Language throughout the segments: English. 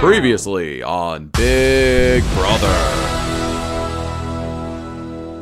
Previously on Big Brother.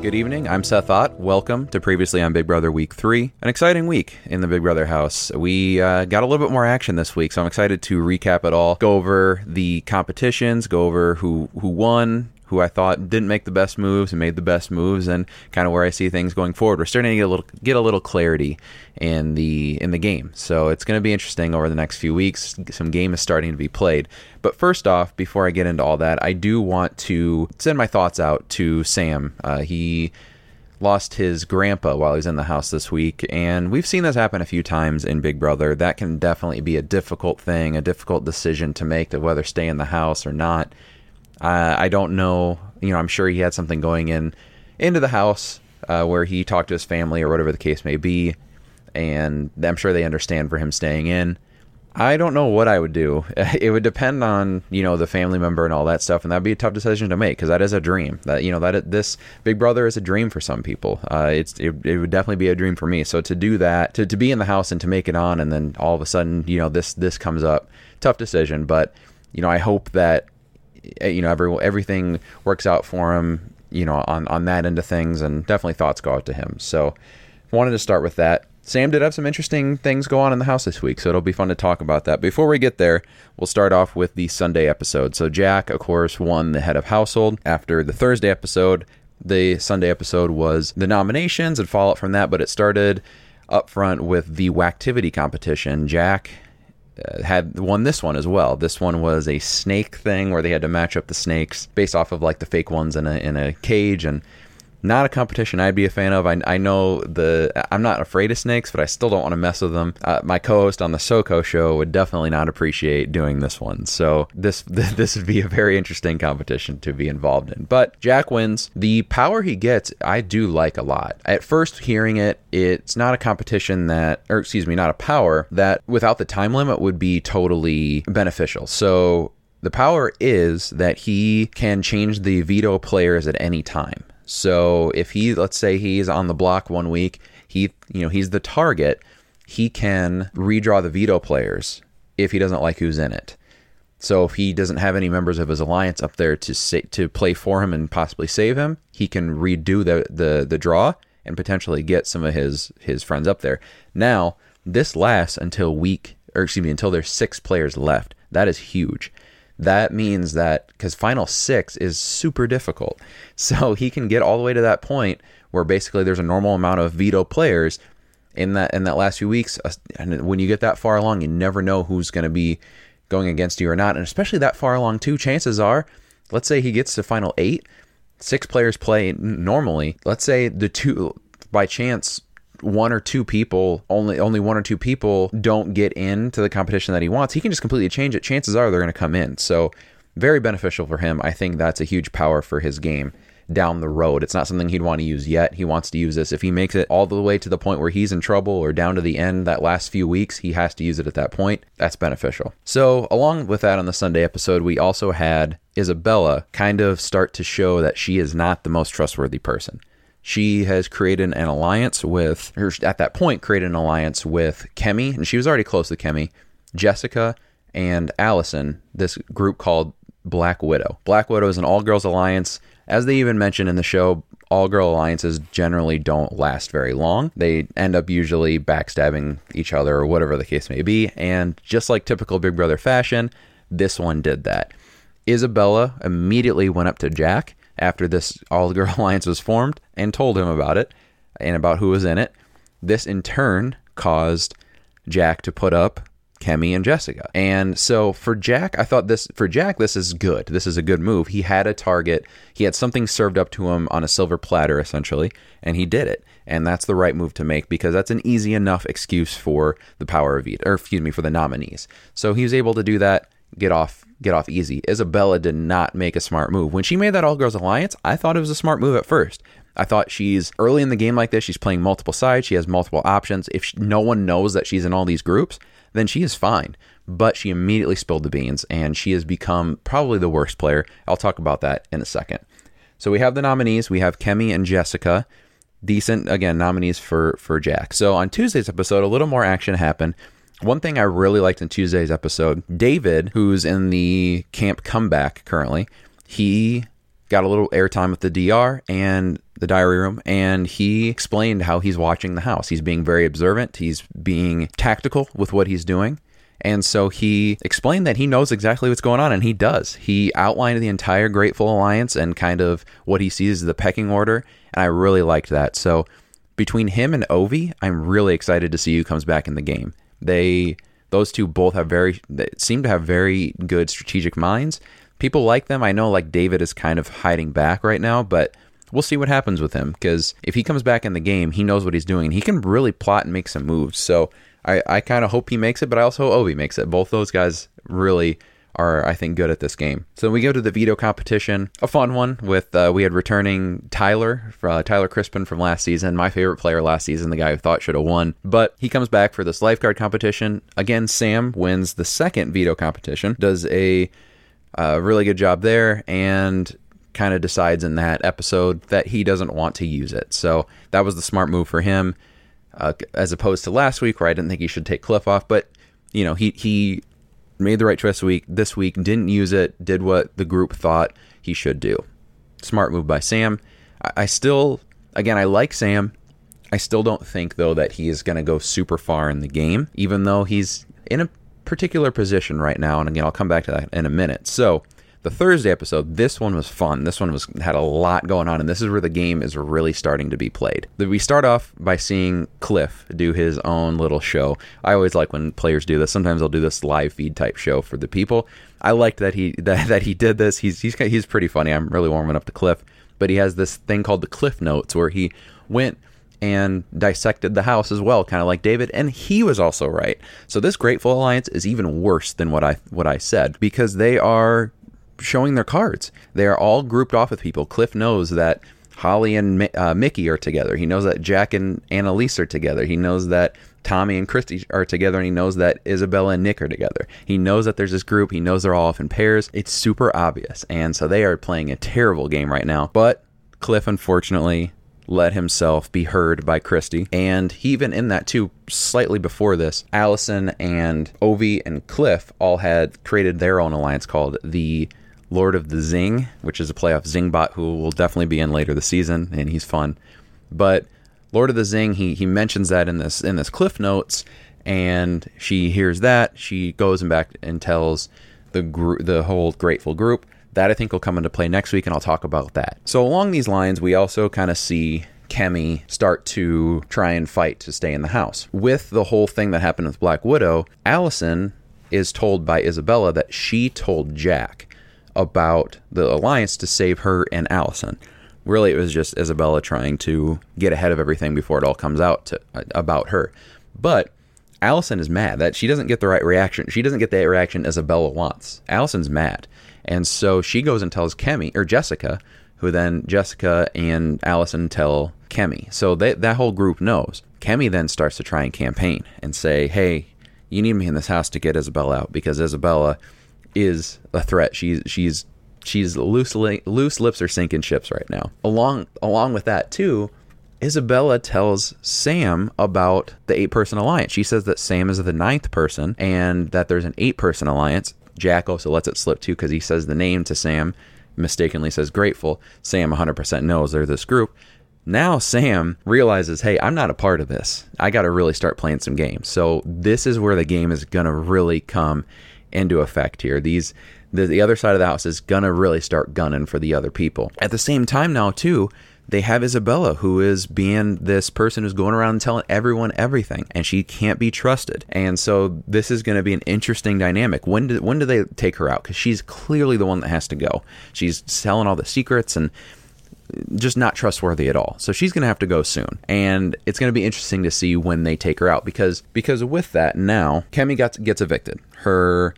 Good evening. I'm Seth Ott. Welcome to Previously on Big Brother Week 3. An exciting week in the Big Brother house. We uh, got a little bit more action this week, so I'm excited to recap it all, go over the competitions, go over who, who won, who I thought didn't make the best moves and made the best moves, and kind of where I see things going forward. We're starting to get a little get a little clarity in the in the game, so it's going to be interesting over the next few weeks. Some game is starting to be played, but first off, before I get into all that, I do want to send my thoughts out to Sam. Uh, he lost his grandpa while he was in the house this week, and we've seen this happen a few times in Big Brother. That can definitely be a difficult thing, a difficult decision to make to whether stay in the house or not. Uh, I don't know. You know, I'm sure he had something going in into the house uh, where he talked to his family or whatever the case may be, and I'm sure they understand for him staying in. I don't know what I would do. It would depend on you know the family member and all that stuff, and that'd be a tough decision to make because that is a dream. That you know that this Big Brother is a dream for some people. Uh, it's it, it would definitely be a dream for me. So to do that, to, to be in the house and to make it on, and then all of a sudden you know this this comes up, tough decision. But you know I hope that Eh, you know every, everything works out for him you know on on that end of things and definitely thoughts go out to him. So wanted to start with that. Sam did have some interesting things go on in the house this week so it'll be fun to talk about that. Before we get there we'll start off with the sunday episode. So jack of course won the head of household. After the thursday episode the sunday episode was the nominations and fallout from that but it started up front with the whacktivity competition. Jack Uh, had won this one as well. This one was a snake thing where they had to match up the snakes based off of like the fake ones in a in a cage and not a competition I'd be a fan of. I, I know the I'm not afraid of snakes, but I still don't want to mess with them. Uh, my co-host on the SoCo show would definitely not appreciate doing this one. So this this would be a very interesting competition to be involved in. But Jack wins. The power he gets, I do like a lot. At first hearing it, it's not a competition that, or excuse me, not a power that without the time limit would be totally beneficial. So the power is that he can change the veto players at any time. So if he, let's say he's on the block one week, he, you know, he's the target, he can redraw the veto players if he doesn't like who's in it. So if he doesn't have any members of his alliance up there to say, to play for him and possibly save him, he can redo the, the the draw and potentially get some of his his friends up there. Now, this lasts until week or excuse me, until there's six players left. That is huge that means that because final six is super difficult. So he can get all the way to that point where basically there's a normal amount of veto players in that in that last few weeks. Uh, and when you get that far along, you never know who's going to be going against you or not. And especially that far along, too, chances are, let's say he gets to final eight, six players play normally. Let's say the two, by chance, one or two people, only only one or two people don't get into the competition that he wants, he can just completely change it. Chances are they're going to come in. So very beneficial for him. I think that's a huge power for his game down the road. It's not something he'd want to use yet. He wants to use this. If he makes it all the way to the point where he's in trouble or down to the end, that last few weeks, he has to use it at that point. That's beneficial. So, along with that on the Sunday episode, we also had Isabella kind of start to show that she is not the most trustworthy person she has created an alliance with, or at that point, created an alliance with Kemi, and she was already close to Kemi, Jessica, and Allison, this group called Black Widow. Black Widow is an all girls alliance. As they even mentioned in the show, all girl alliances generally don't last very long. They end up usually backstabbing each other or whatever the case may be. And just like typical Big Brother fashion, this one did that. Isabella immediately went up to Jack after this all girl alliance was formed and told him about it and about who was in it. This in turn caused Jack to put up Kemi and Jessica. And so for Jack, I thought this for Jack this is good. This is a good move. He had a target. He had something served up to him on a silver platter essentially, and he did it. And that's the right move to make because that's an easy enough excuse for the power of veto, or excuse me, for the nominees. So he was able to do that, get off get off easy. Isabella did not make a smart move. When she made that All Girls Alliance, I thought it was a smart move at first. I thought she's early in the game like this, she's playing multiple sides, she has multiple options. If she, no one knows that she's in all these groups, then she is fine. But she immediately spilled the beans and she has become probably the worst player. I'll talk about that in a second. So we have the nominees. We have Kemi and Jessica. decent again nominees for for Jack. So on Tuesday's episode, a little more action happened. One thing I really liked in Tuesday's episode, David, who's in the camp comeback currently, he got a little airtime with the DR and the diary room, and he explained how he's watching the house. He's being very observant, he's being tactical with what he's doing. And so he explained that he knows exactly what's going on, and he does. He outlined the entire Grateful Alliance and kind of what he sees as the pecking order, and I really liked that. So between him and Ovi, I'm really excited to see who comes back in the game. They those two both have very seem to have very good strategic minds. People like them. I know like David is kind of hiding back right now, but we'll see what happens with him because if he comes back in the game, he knows what he's doing and he can really plot and make some moves. So I, I kind of hope he makes it, but I also hope Ovi makes it. Both those guys really are, I think, good at this game. So we go to the veto competition, a fun one with uh, we had returning Tyler, uh, Tyler Crispen from last season, my favorite player last season, the guy who thought should have won, but he comes back for this lifeguard competition. Again, Sam wins the second veto competition, does a uh, really good job there, and kind of decides in that episode that he doesn't want to use it. So that was the smart move for him uh, as opposed to last week where I didn't think he should take Cliff off. But you know, he he made the right choice week. This week didn't use it. Did what the group thought he should do. Smart move by Sam. I, I still, again, I like Sam. I still don't think though that he is going to go super far in the game, even though he's in a particular position right now. And again, I'll come back to that in a minute. So the Thursday episode, this one was fun. This one was had a lot going on, and this is where the game is really starting to be played. We start off by seeing Cliff do his own little show. I always like when players do this. Sometimes they'll do this live feed type show for the people. I liked that he that, that he did this. He's he's he's pretty funny. I'm really warming up to Cliff, but he has this thing called the Cliff Notes where he went and dissected the house as well, kind of like David, and he was also right. So this Grateful Alliance is even worse than what I what I said because they are showing their cards. They are all grouped off with people. Cliff knows that Holly and uh, Mickey are together. He knows that Jack and Analyse are together. He knows that Tommy and Christie are together, and he knows that Isabella and Nick are together. He knows that there's this group. He knows they're all off in pairs. It's super obvious. And so they are playing a terrible game right now. But Cliff, unfortunately, let himself be heard by Christie. And he even in that too, slightly before this, Allison and Ovi and Cliff all had created their own alliance called the Lord of the Zing, which is a playoff Zingbot who will definitely be in later this season, and he's fun. But Lord of the Zing, he he mentions that in this in this Cliff Notes, and she hears that she goes and back and tells the group, the whole Grateful group. That I think will come into play next week, and I'll talk about that. So along these lines, we also kind of see Kemi start to try and fight to stay in the house. With the whole thing that happened with Black Widow, Allison is told by Isabella that she told Jack about the alliance to save her and Allison. Really, it was just Isabella trying to get ahead of everything before it all comes out to, uh, about her. But Allison is mad that she doesn't get the right reaction. She doesn't get the reaction Isabella wants. Allison's mad. And so she goes and tells Kemi, or Jessica, who then Jessica and Allison tell Kemi. So they, that whole group knows. Kemi then starts to try and campaign and say, hey, you need me in this house to get Isabella out because Isabella is a threat. She's she's she's loosely loose lips are sinking ships right now. Along along with that too, Isabella tells Sam about the eight person alliance. She says that Sam is the ninth person and that there's an eight person alliance. Jack also lets it slip too because he says the name to Sam, mistakenly says grateful. Sam 100% knows they're this group. Now Sam realizes, hey, I'm not a part of this. I got to really start playing some games. So this is where the game is going to really come into effect here. These the, the other side of the house is gonna really start gunning for the other people. At the same time now too, they have Isabella, who is being this person who's going around telling everyone everything, and she can't be trusted. And so this is going to be an interesting dynamic. When do when do they take her out? Because she's clearly the one that has to go. She's selling all the secrets and just not trustworthy at all. So she's going to have to go soon. And it's going to be interesting to see when they take her out because because with that now Kemi gets gets evicted. Her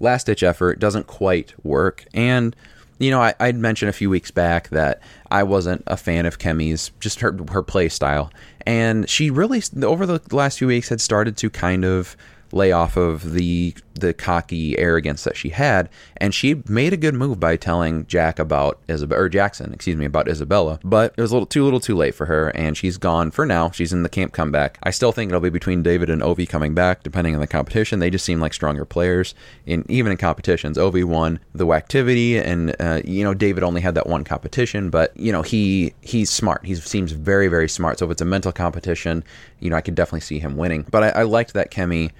last ditch effort doesn't quite work. And you know, I, I'd mentioned a few weeks back that I wasn't a fan of Kemi's, just her her play style, and she really over the last few weeks had started to kind of lay off of the the cocky arrogance that she had, and she made a good move by telling Jack about Isabella or Jackson, excuse me, about Isabella. But it was a little too little too late for her, and she's gone for now. She's in the camp comeback. I still think it'll be between David and Ovi coming back, depending on the competition. They just seem like stronger players. In even in competitions, Ovi won the activity, and uh, you know David only had that one competition, but you know he he's smart. He seems very very smart. So if it's a mental competition, you know I could definitely see him winning. But I, I liked that Kemi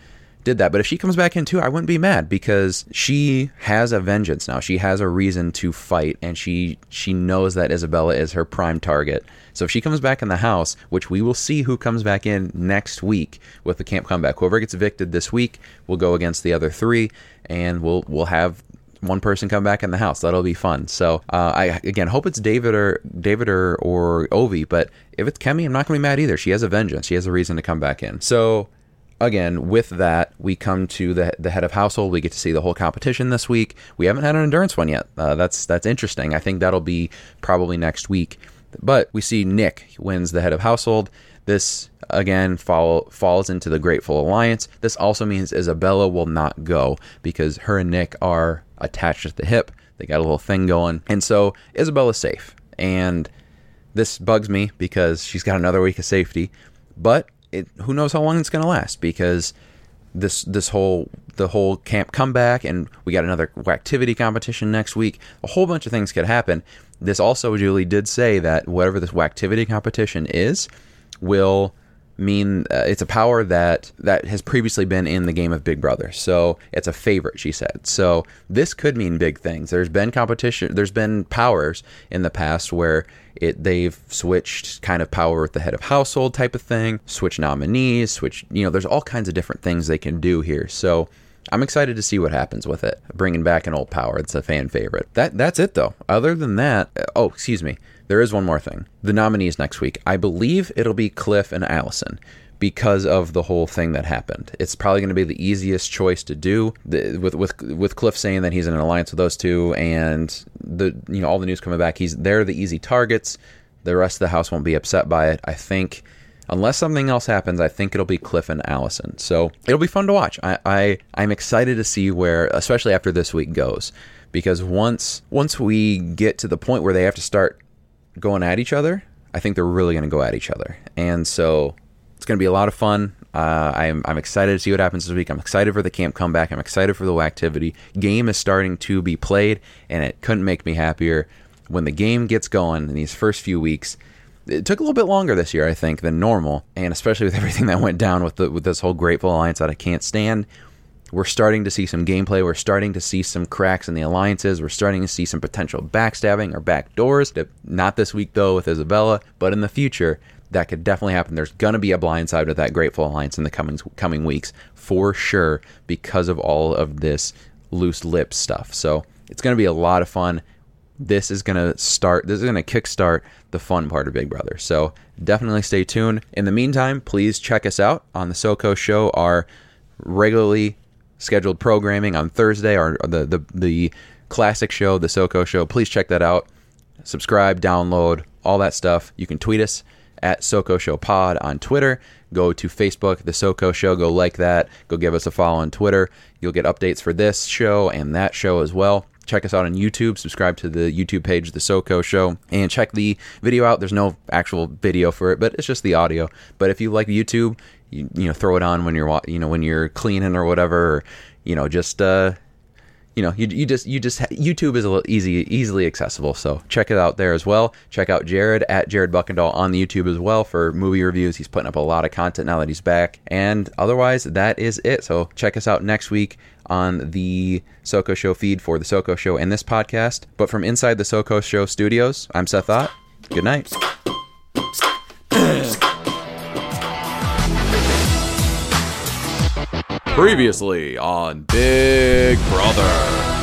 did that. But if she comes back in too, I wouldn't be mad because she has a vengeance now. She has a reason to fight, and she she knows that Isabella is her prime target. So if she comes back in the house, which we will see who comes back in next week with the camp comeback, whoever gets evicted this week will go against the other three, and we'll we'll have one person come back in the house. That'll be fun. So uh, I again hope it's David or David or or Ovi, but if it's Kemi, I'm not gonna be mad either. She has a vengeance. She has a reason to come back in. So again, with that, we come to the the head of household. We get to see the whole competition this week. We haven't had an endurance one yet. Uh, that's that's interesting. I think that'll be probably next week. But we see Nick wins the head of household. This again fall, falls into the Grateful Alliance. This also means Isabella will not go because her and Nick are attached at the hip. They got a little thing going, and so Isabella's safe. And this bugs me because she's got another week of safety. But it, who knows how long it's going to last because this this whole the whole camp comeback and we got another activity competition next week. A whole bunch of things could happen. This also Julie did say that whatever this activity competition is will mean uh, it's a power that that has previously been in the game of Big Brother. So it's a favorite, she said. So this could mean big things. There's been competition. There's been powers in the past where it they've switched kind of power with the head of household type of thing, switch nominees, switch. You know, there's all kinds of different things they can do here. So. I'm excited to see what happens with it. Bringing back an old power. It's a fan favorite. That that's it though. Other than that, oh, excuse me. There is one more thing. The nominees next week. I believe it'll be Cliff and Allison because of the whole thing that happened. It's probably going to be the easiest choice to do the, with with with Cliff saying that he's in an alliance with those two and the you know all the news coming back. He's they're the easy targets. The rest of the house won't be upset by it. I think unless something else happens, I think it'll be Cliff and Allison. So it'll be fun to watch. I, I I'm excited to see where, especially after this week goes, because once once we get to the point where they have to start going at each other, I think they're really going to go at each other. And so it's going to be a lot of fun. Uh, I'm, I'm excited to see what happens this week. I'm excited for the camp comeback. I'm excited for the activity. Game is starting to be played, and it couldn't make me happier. When the game gets going in these first few weeks, it took a little bit longer this year, I think, than normal, and especially with everything that went down with the with this whole Grateful Alliance that I can't stand. We're starting to see some gameplay. We're starting to see some cracks in the alliances. We're starting to see some potential backstabbing or backdoors. Not this week, though, with Isabella, but in the future, that could definitely happen. There's going to be a blindside with that Grateful Alliance in the coming, coming weeks for sure because of all of this loose lip stuff. So it's going to be a lot of fun. This is going to start, this is going to kickstart the fun part of Big Brother. So definitely stay tuned. In the meantime, please check us out on the SoCo Show, our regularly scheduled programming on Thursday, or the the the classic show, the SoCo show. Please check that out. Subscribe, download, all that stuff. You can tweet us at SoCo Show Pod on Twitter. Go to Facebook, The SoCo Show. Go like that. Go give us a follow on Twitter. You'll get updates for this show and that show as well. Check us out on YouTube. Subscribe to the YouTube page, The SoCo Show, and check the video out. There's no actual video for it, but it's just the audio. But if you like YouTube, you, you know throw it on when you're you know when you're cleaning or whatever or, you know just uh you know you, you just you just youtube is a little easy easily accessible so check it out there as well check out jared at jared buckendahl on the youtube as well for movie reviews he's putting up a lot of content now that he's back and otherwise that is it so check us out next week on the SoCo Show feed for the SoCo Show and this podcast. But from inside the SoCo Show studios, I'm Seth Ott. Good night. Previously on Big Brother.